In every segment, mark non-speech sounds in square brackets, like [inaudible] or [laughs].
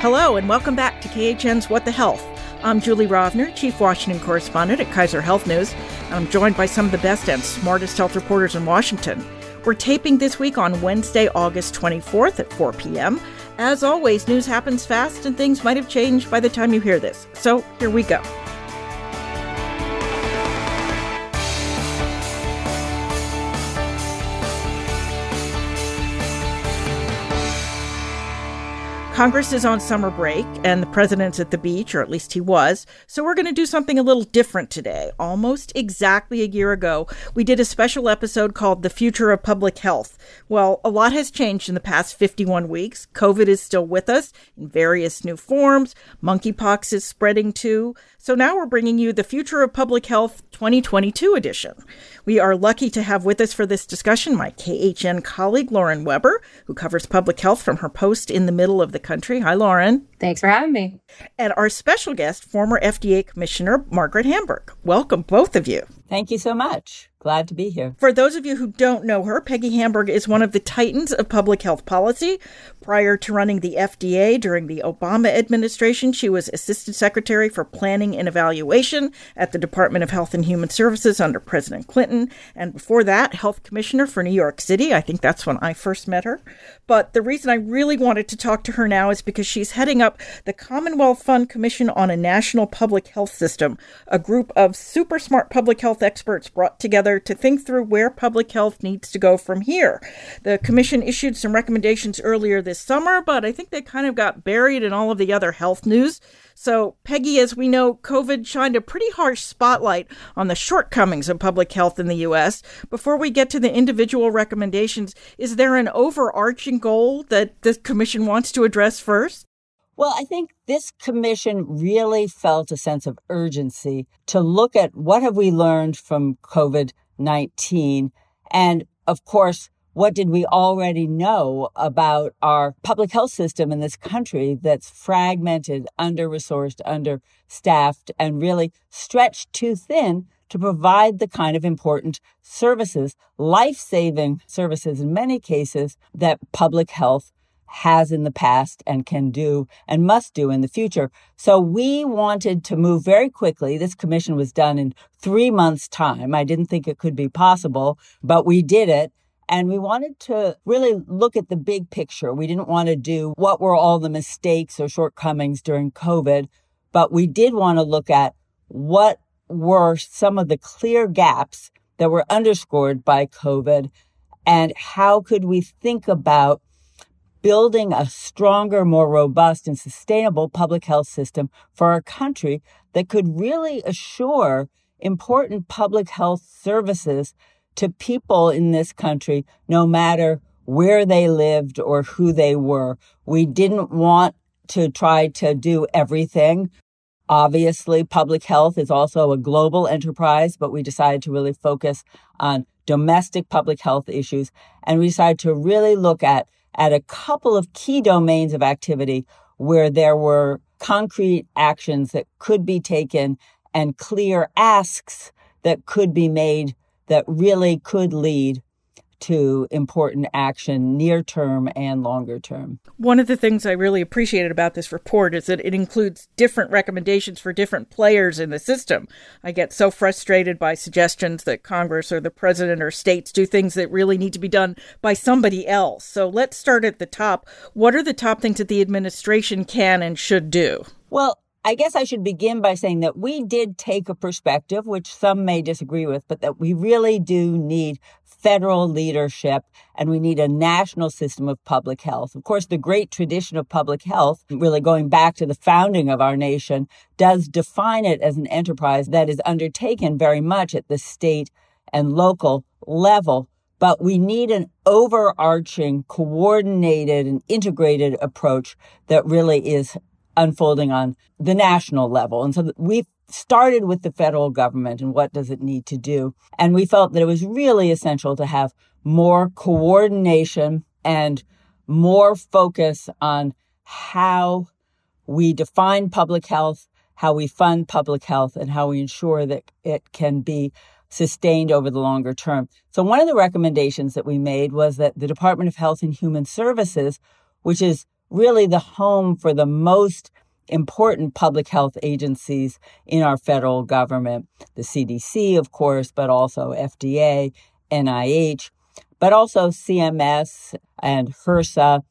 Hello, and welcome back to KHN's What the Health. I'm Julie Rovner, Chief Washington Correspondent at Kaiser Health News. I'm joined by some of the best and smartest health reporters in Washington. We're taping this week on Wednesday, August 24th at 4 p.m. As always, news happens fast and things might have changed by the time you hear this. So here we go. Congress is on summer break and the president's at the beach, or at least he was. So we're going to do something a little different today. Almost exactly a year ago, we did a special episode called The Future of Public Health. Well, a lot has changed in the past 51 weeks. COVID is still with us in various new forms. Monkeypox is spreading too. So now we're bringing you the Future of Public Health 2022 edition. We are lucky to have with us for this discussion my KHN colleague, Lauren Weber, who covers public health from her post in the middle of the country. Hi, Lauren. Thanks for having me. And our special guest, former FDA Commissioner Margaret Hamburg. Welcome, both of you. Thank you so much. Glad to be here. For those of you who don't know her, Peggy Hamburg is one of the titans of public health policy. Prior to running the FDA during the Obama administration, she was Assistant Secretary for Planning and Evaluation at the Department of Health and Human Services under President Clinton. And before that, Health Commissioner for New York City. I think that's when I first met her. But the reason I really wanted to talk to her now is because she's heading up the Commonwealth Fund Commission on a National Public Health System, a group of super smart public health experts brought together to think through where public health needs to go from here. The commission issued some recommendations earlier this summer, but I think they kind of got buried in all of the other health news. So, Peggy, as we know, COVID shined a pretty harsh spotlight on the shortcomings of public health in the U.S. Before we get to the individual recommendations, is there an overarching goal that the Commission wants to address first? Well, I think this commission really felt a sense of urgency to look at what have we learned from COVID-19 and of course what did we already know about our public health system in this country that's fragmented, under resourced, understaffed, and really stretched too thin to provide the kind of important services, life saving services in many cases that public health has in the past and can do and must do in the future. So we wanted to move very quickly. This commission was done in three months time. I didn't think it could be possible, but we did it. And we wanted to really look at the big picture. We didn't want to do what were all the mistakes or shortcomings during COVID, but we did want to look at what were some of the clear gaps that were underscored by COVID and how could we think about building a stronger, more robust and sustainable public health system for our country that could really assure important public health services to people in this country, no matter where they lived or who they were. We didn't want to try to do everything. Obviously, public health is also a global enterprise, but we decided to really focus on domestic public health issues. And we decided to really look at, at a couple of key domains of activity where there were concrete actions that could be taken and clear asks that could be made that really could lead to important action near term and longer term. One of the things I really appreciated about this report is that it includes different recommendations for different players in the system. I get so frustrated by suggestions that Congress or the president or states do things that really need to be done by somebody else. So let's start at the top. What are the top things that the administration can and should do? Well, I guess I should begin by saying that we did take a perspective, which some may disagree with, but that we really do need federal leadership and we need a national system of public health. Of course, the great tradition of public health, really going back to the founding of our nation, does define it as an enterprise that is undertaken very much at the state and local level. But we need an overarching, coordinated, and integrated approach that really is unfolding on the national level. And so we started with the federal government and what does it need to do. And we felt that it was really essential to have more coordination and more focus on how we define public health, how we fund public health, and how we ensure that it can be sustained over the longer term. So one of the recommendations that we made was that the Department of Health and Human Services, which is really the home for the most important public health agencies in our federal government. The CDC, of course, but also FDA, NIH, but also CMS and HRSA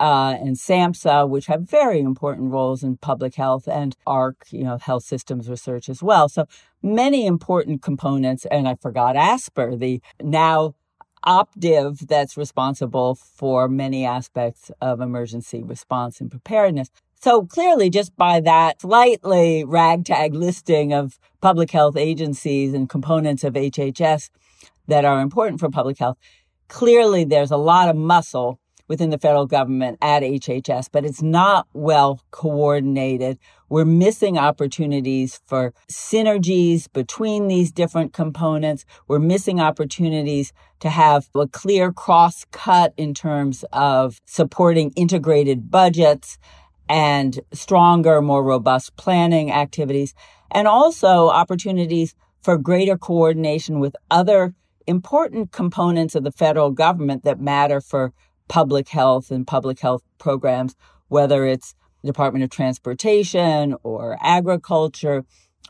uh, and SAMHSA, which have very important roles in public health, and AHRQ, you know, health systems research as well. So many important components. And I forgot ASPR, the now OpDiv that's responsible for many aspects of emergency response and preparedness. So clearly, just by that slightly ragtag listing of public health agencies and components of HHS that are important for public health, clearly there's a lot of muscle within the federal government at HHS, but it's not well coordinated. We're missing opportunities for synergies between these different components. We're missing opportunities to have a clear cross cut in terms of supporting integrated budgets and stronger, more robust planning activities, and also opportunities for greater coordination with other important components of the federal government that matter for public health and public health programs, whether it's Department of Transportation or Agriculture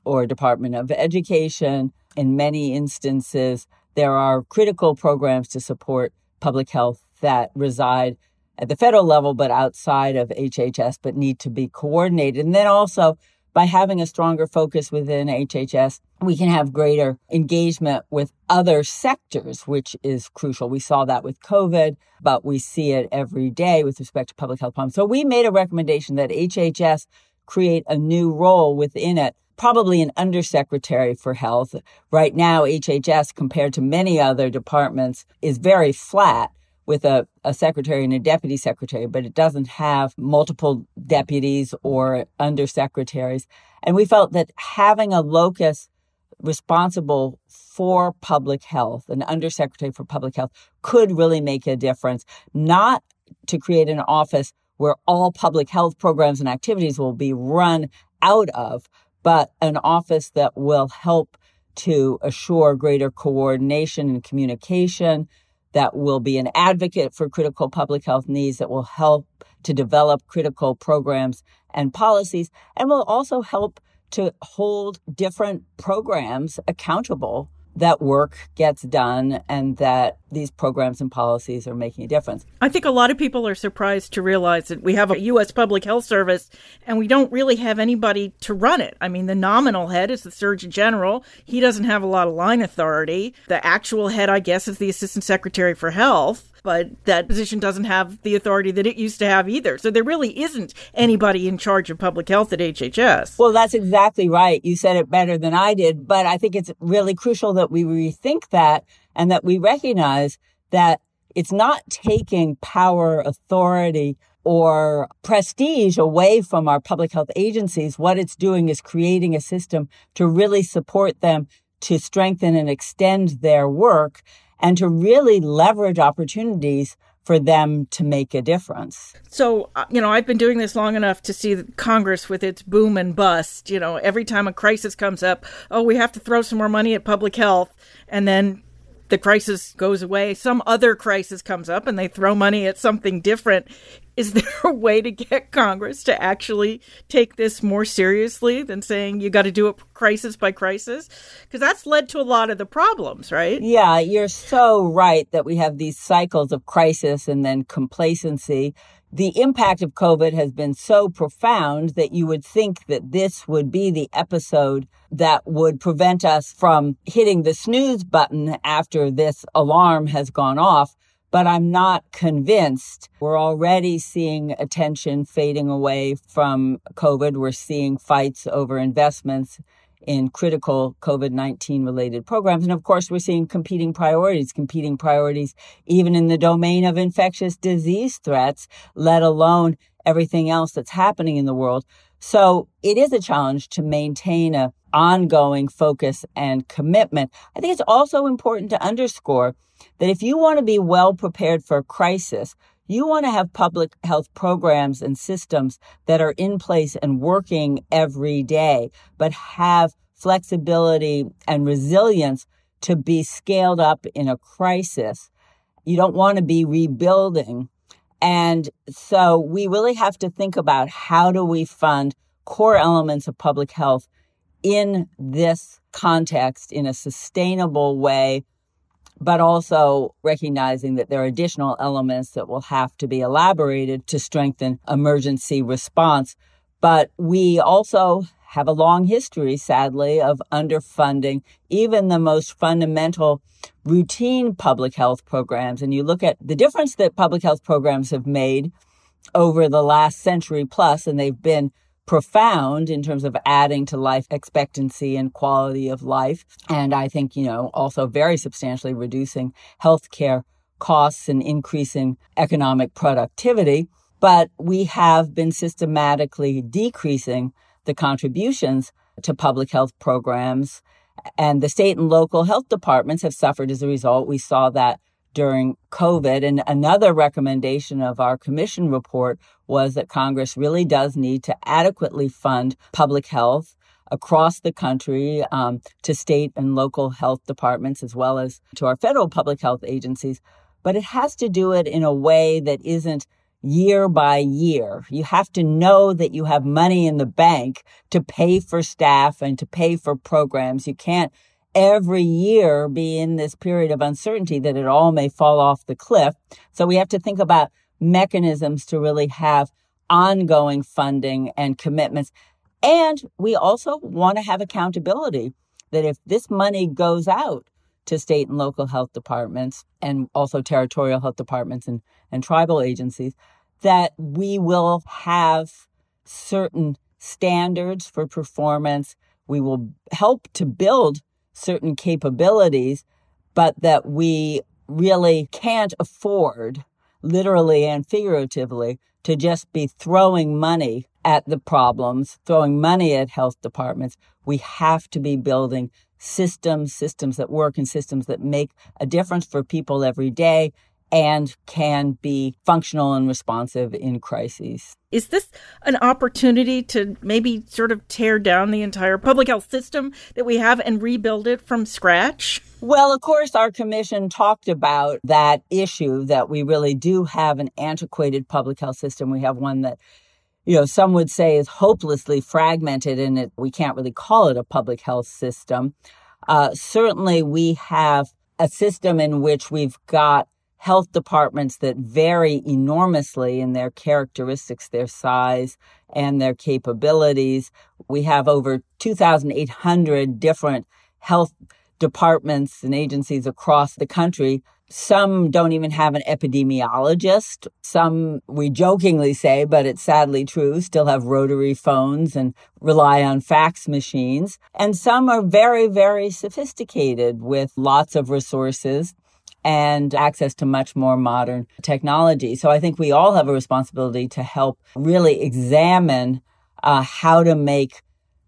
or Department of Education. In many instances, there are critical programs to support public health that reside at the federal level, but outside of HHS, but need to be coordinated. And then also by having a stronger focus within HHS, we can have greater engagement with other sectors, which is crucial. We saw that with COVID, but we see it every day with respect to public health problems. So we made a recommendation that HHS create a new role within it probably an undersecretary for health. Right now, HHS, compared to many other departments, is very flat with a, a secretary and a deputy secretary, but it doesn't have multiple deputies or undersecretaries. And we felt that having a locus responsible for public health, an undersecretary for public health, could really make a difference, not to create an office where all public health programs and activities will be run out of, but an office that will help to assure greater coordination and communication, that will be an advocate for critical public health needs, that will help to develop critical programs and policies, and will also help to hold different programs accountable that work gets done and that these programs and policies are making a difference. I think a lot of people are surprised to realize that we have a U.S. Public Health Service and we don't really have anybody to run it. I mean, the nominal head is the Surgeon General. He doesn't have a lot of line authority. The actual head, I guess, is the Assistant Secretary for Health but that position doesn't have the authority that it used to have either. So there really isn't anybody in charge of public health at HHS. Well, that's exactly right. You said it better than I did, but I think it's really crucial that we rethink that and that we recognize that it's not taking power, authority, or prestige away from our public health agencies. What it's doing is creating a system to really support them to strengthen and extend their work and to really leverage opportunities for them to make a difference. So, uh, you know, I've been doing this long enough to see Congress with its boom and bust. You know, every time a crisis comes up, oh, we have to throw some more money at public health. And then the crisis goes away, some other crisis comes up and they throw money at something different. Is [laughs] there a way to get Congress to actually take this more seriously than saying you got to do it crisis by crisis? Because that's led to a lot of the problems, right? Yeah, you're so right that we have these cycles of crisis and then complacency the impact of COVID has been so profound that you would think that this would be the episode that would prevent us from hitting the snooze button after this alarm has gone off. But I'm not convinced. We're already seeing attention fading away from COVID. We're seeing fights over investments in critical COVID 19 related programs. And of course, we're seeing competing priorities, competing priorities even in the domain of infectious disease threats, let alone everything else that's happening in the world. So it is a challenge to maintain a ongoing focus and commitment. I think it's also important to underscore that if you want to be well prepared for a crisis, you want to have public health programs and systems that are in place and working every day, but have flexibility and resilience to be scaled up in a crisis. You don't want to be rebuilding And so we really have to think about how do we fund core elements of public health in this context in a sustainable way, but also recognizing that there are additional elements that will have to be elaborated to strengthen emergency response. But we also have a long history, sadly, of underfunding even the most fundamental routine public health programs. And you look at the difference that public health programs have made over the last century plus, and they've been profound in terms of adding to life expectancy and quality of life. And I think, you know, also very substantially reducing healthcare costs and increasing economic productivity. But we have been systematically decreasing the contributions to public health programs. And the state and local health departments have suffered as a result. We saw that during COVID. And another recommendation of our commission report was that Congress really does need to adequately fund public health across the country um, to state and local health departments as well as to our federal public health agencies. But it has to do it in a way that isn't year by year. You have to know that you have money in the bank to pay for staff and to pay for programs. You can't every year be in this period of uncertainty that it all may fall off the cliff. So we have to think about mechanisms to really have ongoing funding and commitments. And we also want to have accountability that if this money goes out to state and local health departments and also territorial health departments and, and tribal agencies, that we will have certain standards for performance. We will help to build certain capabilities, but that we really can't afford, literally and figuratively, to just be throwing money at the problems, throwing money at health departments. We have to be building systems, systems that work and systems that make a difference for people every day and can be functional and responsive in crises. Is this an opportunity to maybe sort of tear down the entire public health system that we have and rebuild it from scratch? Well, of course, our commission talked about that issue that we really do have an antiquated public health system. We have one that you know, some would say is hopelessly fragmented and it, we can't really call it a public health system. Uh, certainly we have a system in which we've got health departments that vary enormously in their characteristics, their size, and their capabilities. We have over 2,800 different health departments and agencies across the country. Some don't even have an epidemiologist. Some, we jokingly say, but it's sadly true, still have rotary phones and rely on fax machines. And some are very, very sophisticated with lots of resources and access to much more modern technology. So I think we all have a responsibility to help really examine uh, how to make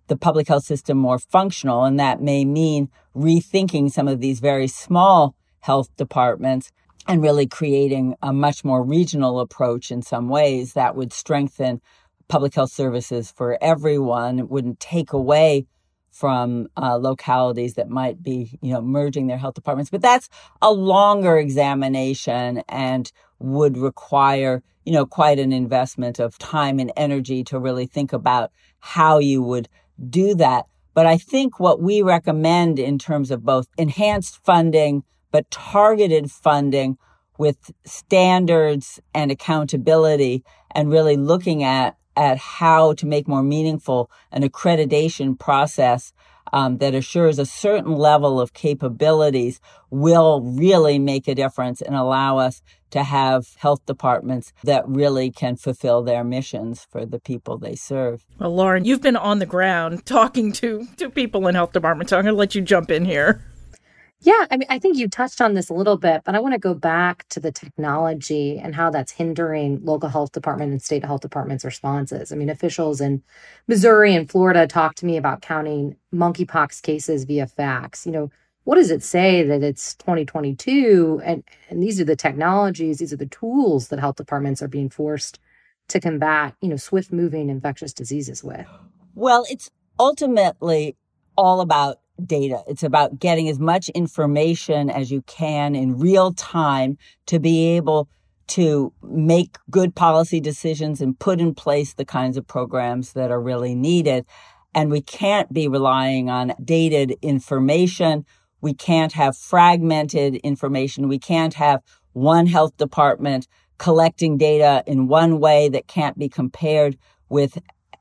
the public health system more functional. And that may mean rethinking some of these very small health departments and really creating a much more regional approach in some ways that would strengthen public health services for everyone. It wouldn't take away from uh, localities that might be, you know, merging their health departments. But that's a longer examination and would require, you know, quite an investment of time and energy to really think about how you would do that. But I think what we recommend in terms of both enhanced funding, but targeted funding with standards and accountability and really looking at at how to make more meaningful an accreditation process um, that assures a certain level of capabilities will really make a difference and allow us to have health departments that really can fulfill their missions for the people they serve. Well, Lauren, you've been on the ground talking to, to people in health departments, so I'm going to let you jump in here. Yeah, I mean, I think you touched on this a little bit, but I want to go back to the technology and how that's hindering local health department and state health departments' responses. I mean, officials in Missouri and Florida talked to me about counting monkeypox cases via fax. You know, what does it say that it's 2022 and and these are the technologies, these are the tools that health departments are being forced to combat, you know, swift moving infectious diseases with? Well, it's ultimately all about data. It's about getting as much information as you can in real time to be able to make good policy decisions and put in place the kinds of programs that are really needed. And we can't be relying on dated information. We can't have fragmented information. We can't have one health department collecting data in one way that can't be compared with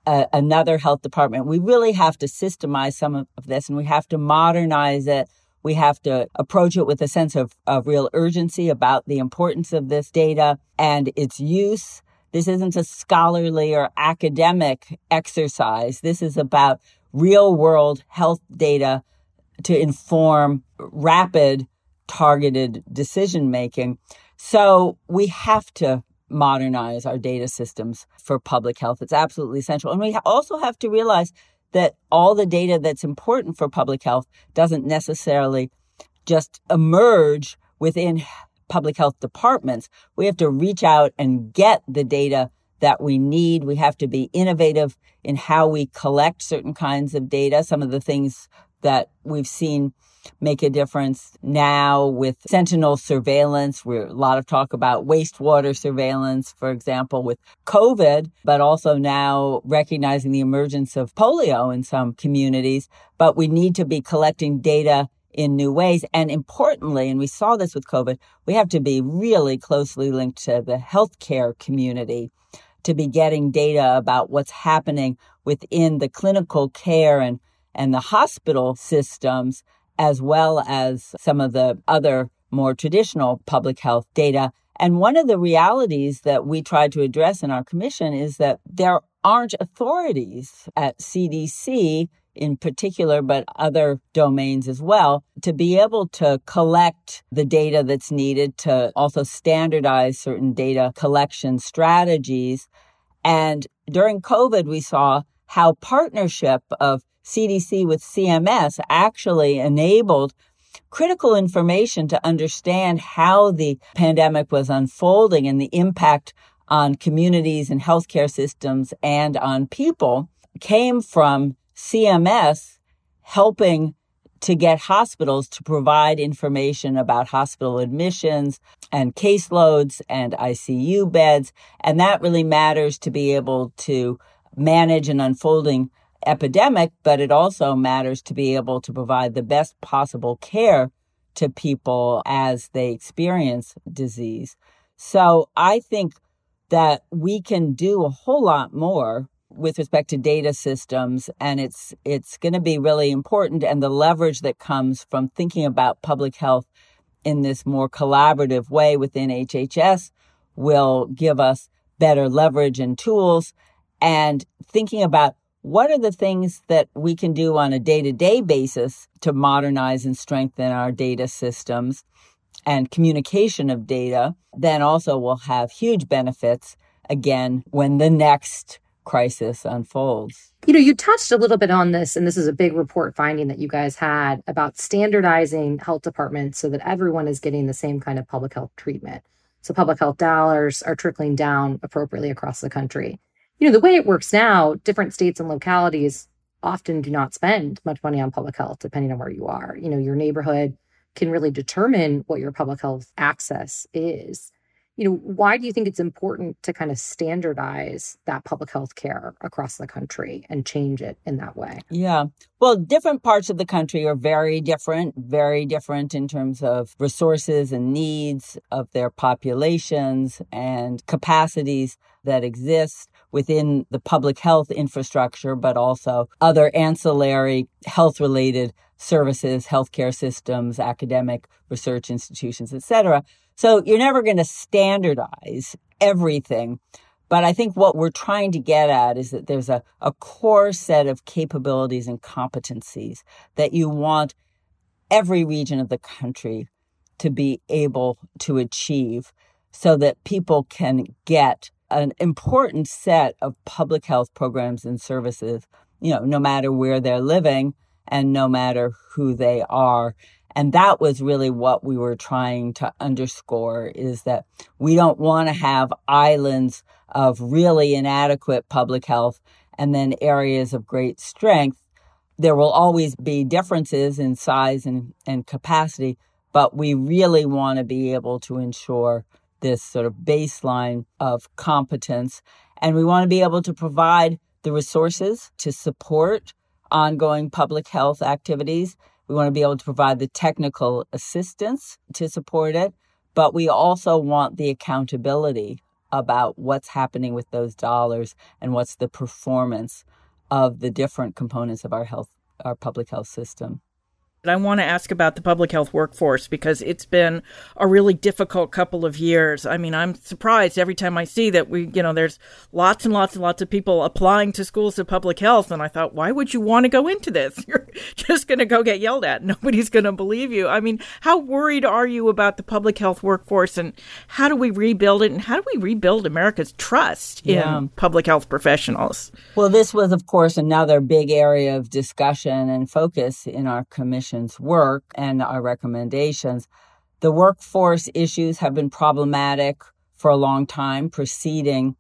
a, another health department. We really have to systemize some of, this and we have to modernize it we have to approach it with a sense of, of real urgency about the importance of this data and its use. This isn't a scholarly or academic exercise. This is about real world health data to inform rapid targeted decision making. So we have to modernize our data systems for public health. It's absolutely essential. And we also have to realize that all the data that's important for public health doesn't necessarily just emerge within public health departments. We have to reach out and get the data that we need. We have to be innovative in how we collect certain kinds of data. Some of the things that we've seen make a difference now with sentinel surveillance. We're a lot of talk about wastewater surveillance, for example, with COVID, but also now recognizing the emergence of polio in some communities. But we need to be collecting data in new ways. And importantly, and we saw this with COVID, we have to be really closely linked to the healthcare community to be getting data about what's happening within the clinical care and, and the hospital systems as well as some of the other more traditional public health data. And one of the realities that we tried to address in our commission is that there aren't authorities at CDC in particular, but other domains as well, to be able to collect the data that's needed to also standardize certain data collection strategies. And during COVID, we saw how partnership of CDC with CMS actually enabled critical information to understand how the pandemic was unfolding and the impact on communities and healthcare systems and on people came from CMS helping to get hospitals to provide information about hospital admissions and caseloads and ICU beds. And that really matters to be able to manage an unfolding epidemic, but it also matters to be able to provide the best possible care to people as they experience disease. So I think that we can do a whole lot more with respect to data systems and it's it's going to be really important and the leverage that comes from thinking about public health in this more collaborative way within HHS will give us better leverage and tools and thinking about what are the things that we can do on a day to day basis to modernize and strengthen our data systems and communication of data? Then also will have huge benefits again when the next crisis unfolds. You know, you touched a little bit on this, and this is a big report finding that you guys had about standardizing health departments so that everyone is getting the same kind of public health treatment. So public health dollars are trickling down appropriately across the country you know, the way it works now, different states and localities often do not spend much money on public health, depending on where you are. You know, your neighborhood can really determine what your public health access is you know, why do you think it's important to kind of standardize that public health care across the country and change it in that way? Yeah. Well, different parts of the country are very different, very different in terms of resources and needs of their populations and capacities that exist within the public health infrastructure, but also other ancillary health related services, healthcare systems, academic research institutions, et cetera. So you're never going to standardize everything. But I think what we're trying to get at is that there's a, a core set of capabilities and competencies that you want every region of the country to be able to achieve so that people can get an important set of public health programs and services, you know, no matter where they're living and no matter who they are. And that was really what we were trying to underscore is that we don't want to have islands of really inadequate public health and then areas of great strength. There will always be differences in size and, and capacity, but we really want to be able to ensure this sort of baseline of competence. And we want to be able to provide the resources to support ongoing public health activities. We want to be able to provide the technical assistance to support it, but we also want the accountability about what's happening with those dollars and what's the performance of the different components of our health our public health system. I want to ask about the public health workforce because it's been a really difficult couple of years. I mean, I'm surprised every time I see that we, you know, there's lots and lots and lots of people applying to schools of public health. And I thought, why would you want to go into this? [laughs] You're just going to go get yelled at. Nobody's going to believe you. I mean, how worried are you about the public health workforce and how do we rebuild it? And how do we rebuild America's trust yeah. in public health professionals? Well, this was, of course, another big area of discussion and focus in our commission Work and our recommendations. The workforce issues have been problematic for a long time preceding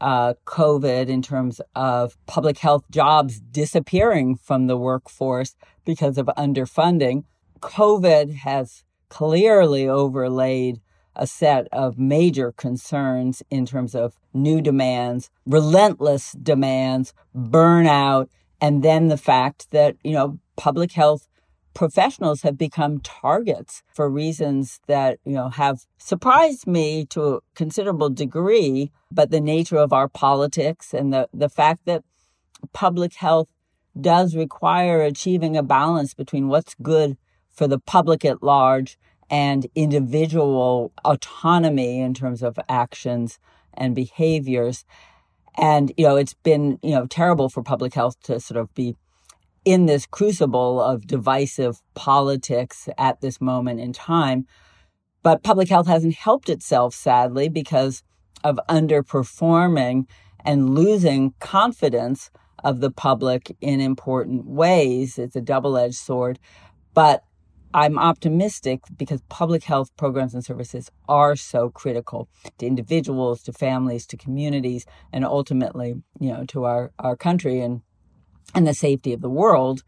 uh, COVID in terms of public health jobs disappearing from the workforce because of underfunding. COVID has clearly overlaid a set of major concerns in terms of new demands, relentless demands, burnout, and then the fact that, you know, public health professionals have become targets for reasons that, you know, have surprised me to a considerable degree. But the nature of our politics and the, the fact that public health does require achieving a balance between what's good for the public at large and individual autonomy in terms of actions and behaviors. And, you know, it's been, you know, terrible for public health to sort of be in this crucible of divisive politics at this moment in time. But public health hasn't helped itself, sadly, because of underperforming and losing confidence of the public in important ways. It's a double edged sword. But I'm optimistic because public health programs and services are so critical to individuals, to families, to communities, and ultimately, you know, to our, our country and and the safety of the world.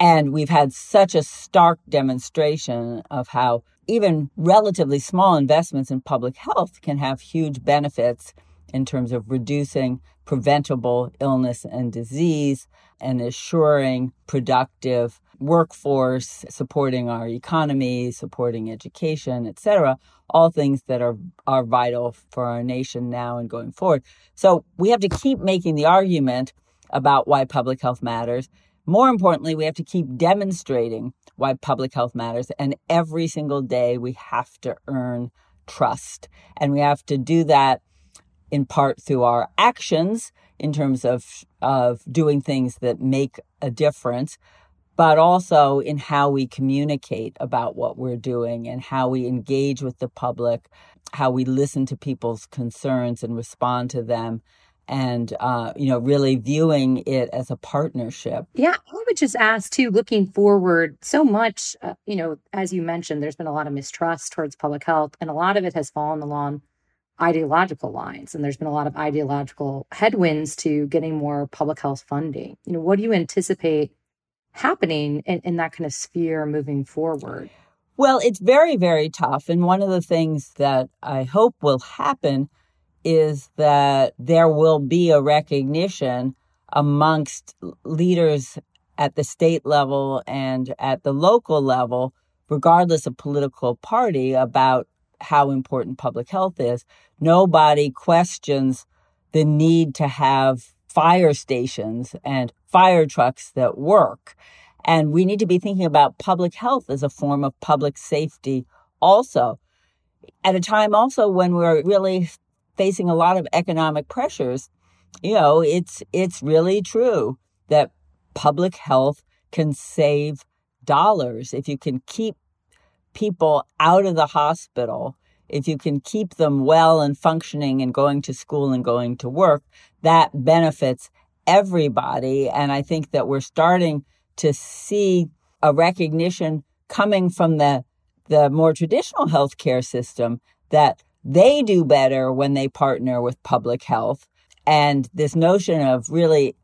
And we've had such a stark demonstration of how even relatively small investments in public health can have huge benefits in terms of reducing preventable illness and disease and assuring productive workforce, supporting our economy, supporting education, etc. All things that are, are vital for our nation now and going forward. So we have to keep making the argument about why public health matters. More importantly, we have to keep demonstrating why public health matters. And every single day, we have to earn trust. And we have to do that in part through our actions in terms of, of doing things that make a difference, but also in how we communicate about what we're doing and how we engage with the public, how we listen to people's concerns and respond to them and uh, you know really viewing it as a partnership. Yeah i would just ask too looking forward so much uh, you know as you mentioned there's been a lot of mistrust towards public health and a lot of it has fallen along ideological lines and there's been a lot of ideological headwinds to getting more public health funding. You know what do you anticipate happening in, in that kind of sphere moving forward? Well it's very very tough and one of the things that i hope will happen is that there will be a recognition amongst leaders at the state level and at the local level, regardless of political party, about how important public health is. Nobody questions the need to have fire stations and fire trucks that work. And we need to be thinking about public health as a form of public safety also. At a time also when we're really facing a lot of economic pressures, you know, it's it's really true that public health can save dollars if you can keep people out of the hospital, if you can keep them well and functioning and going to school and going to work, that benefits everybody. And I think that we're starting to see a recognition coming from the the more traditional healthcare system that they do better when they partner with public health. And this notion of really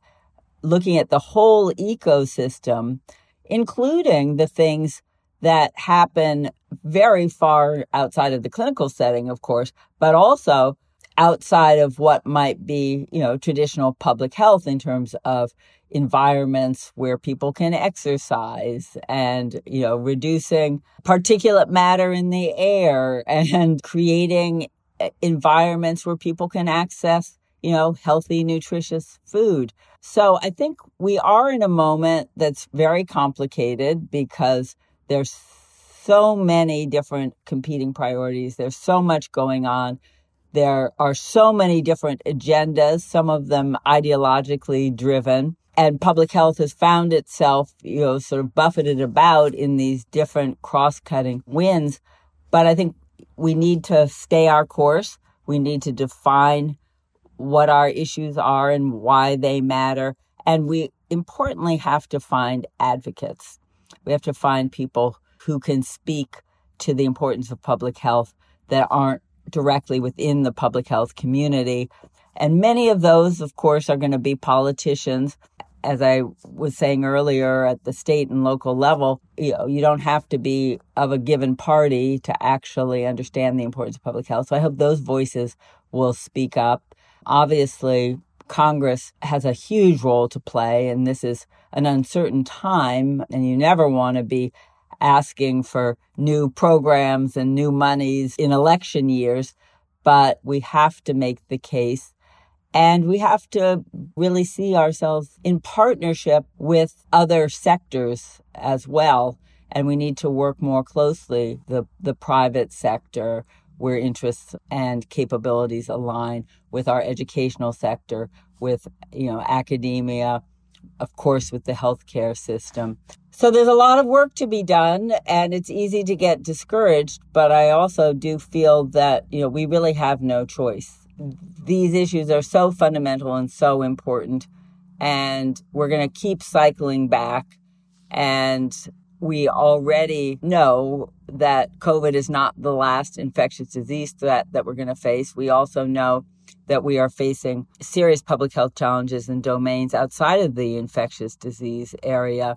looking at the whole ecosystem, including the things that happen very far outside of the clinical setting, of course, but also outside of what might be, you know, traditional public health in terms of environments where people can exercise and, you know, reducing particulate matter in the air and [laughs] creating environments where people can access, you know, healthy, nutritious food. So I think we are in a moment that's very complicated because there's so many different competing priorities. There's so much going on. There are so many different agendas, some of them ideologically driven. And public health has found itself, you know, sort of buffeted about in these different cross cutting winds. But I think we need to stay our course. We need to define what our issues are and why they matter. And we importantly have to find advocates. We have to find people who can speak to the importance of public health that aren't directly within the public health community. And many of those, of course, are going to be politicians as I was saying earlier, at the state and local level, you know, you don't have to be of a given party to actually understand the importance of public health. So I hope those voices will speak up. Obviously, Congress has a huge role to play, and this is an uncertain time, and you never want to be asking for new programs and new monies in election years, but we have to make the case and we have to really see ourselves in partnership with other sectors as well. And we need to work more closely, the, the private sector, where interests and capabilities align with our educational sector, with, you know, academia, of course, with the healthcare system. So there's a lot of work to be done and it's easy to get discouraged, but I also do feel that, you know, we really have no choice these issues are so fundamental and so important. And we're going to keep cycling back. And we already know that COVID is not the last infectious disease threat that we're going to face. We also know that we are facing serious public health challenges in domains outside of the infectious disease area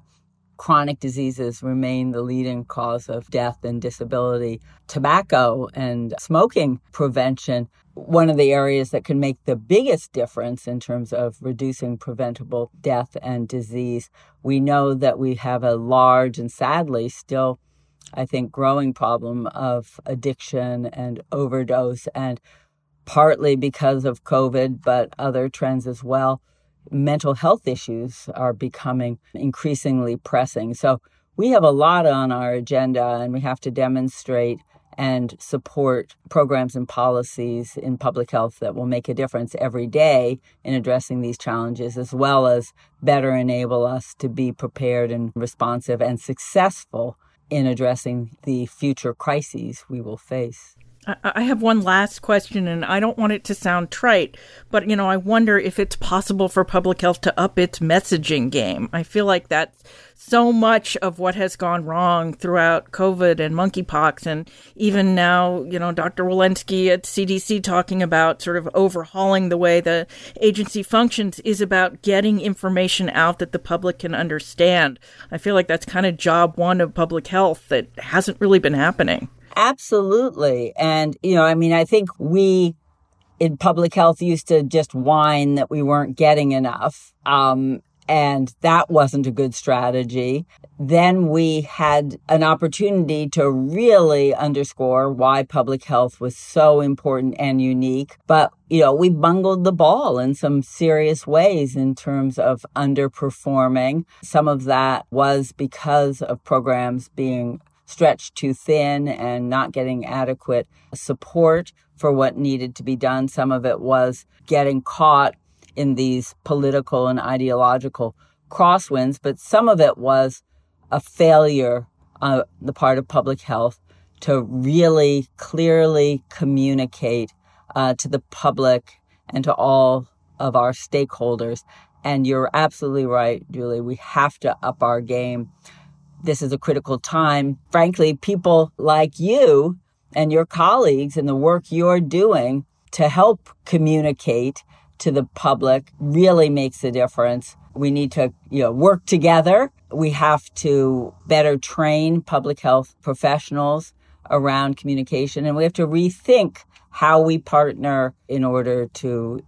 chronic diseases remain the leading cause of death and disability. Tobacco and smoking prevention, one of the areas that can make the biggest difference in terms of reducing preventable death and disease. We know that we have a large and sadly still, I think, growing problem of addiction and overdose, and partly because of COVID, but other trends as well mental health issues are becoming increasingly pressing. So we have a lot on our agenda and we have to demonstrate and support programs and policies in public health that will make a difference every day in addressing these challenges, as well as better enable us to be prepared and responsive and successful in addressing the future crises we will face. I have one last question, and I don't want it to sound trite, but you know, I wonder if it's possible for public health to up its messaging game. I feel like that's so much of what has gone wrong throughout COVID and monkeypox, and even now, you know, Dr. Walensky at CDC talking about sort of overhauling the way the agency functions is about getting information out that the public can understand. I feel like that's kind of job one of public health that hasn't really been happening. Absolutely. And, you know, I mean, I think we in public health used to just whine that we weren't getting enough. Um, and that wasn't a good strategy. Then we had an opportunity to really underscore why public health was so important and unique. But, you know, we bungled the ball in some serious ways in terms of underperforming. Some of that was because of programs being stretched too thin and not getting adequate support for what needed to be done. Some of it was getting caught in these political and ideological crosswinds, but some of it was a failure on the part of public health to really clearly communicate uh, to the public and to all of our stakeholders. And you're absolutely right, Julie. We have to up our game this is a critical time. Frankly, people like you and your colleagues and the work you're doing to help communicate to the public really makes a difference. We need to, you know, work together. We have to better train public health professionals around communication and we have to rethink how we partner in order to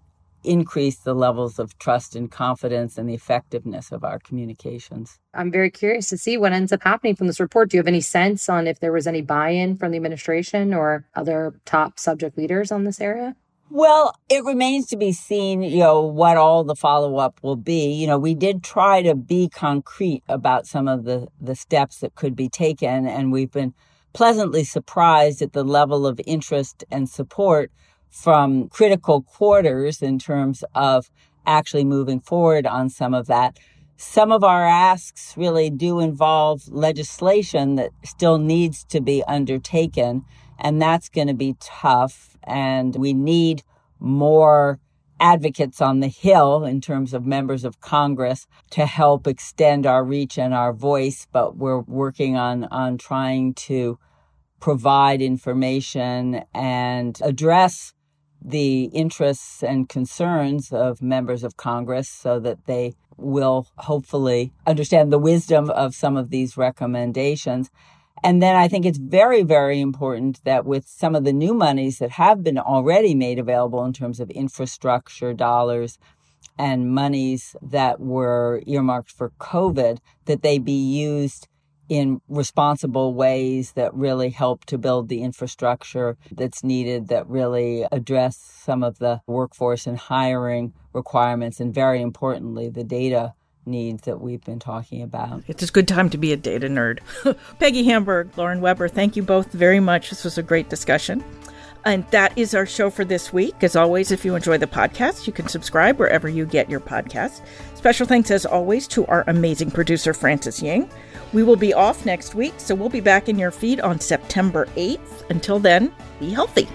increase the levels of trust and confidence and the effectiveness of our communications. I'm very curious to see what ends up happening from this report. Do you have any sense on if there was any buy in from the administration or other top subject leaders on this area? Well, it remains to be seen, you know, what all the follow up will be. You know, we did try to be concrete about some of the, the steps that could be taken, and we've been pleasantly surprised at the level of interest and support from critical quarters in terms of actually moving forward on some of that. Some of our asks really do involve legislation that still needs to be undertaken, and that's going to be tough. And we need more advocates on the Hill in terms of members of Congress to help extend our reach and our voice, but we're working on, on trying to provide information and address the interests and concerns of members of Congress so that they will hopefully understand the wisdom of some of these recommendations. And then I think it's very, very important that with some of the new monies that have been already made available in terms of infrastructure dollars and monies that were earmarked for COVID, that they be used in responsible ways that really help to build the infrastructure that's needed that really address some of the workforce and hiring requirements and very importantly the data needs that we've been talking about. It's a good time to be a data nerd. [laughs] Peggy Hamburg, Lauren Weber, thank you both very much. This was a great discussion. And that is our show for this week. As always, if you enjoy the podcast, you can subscribe wherever you get your podcasts. Special thanks, as always, to our amazing producer, Francis Ying. We will be off next week, so we'll be back in your feed on September 8th. Until then, be healthy.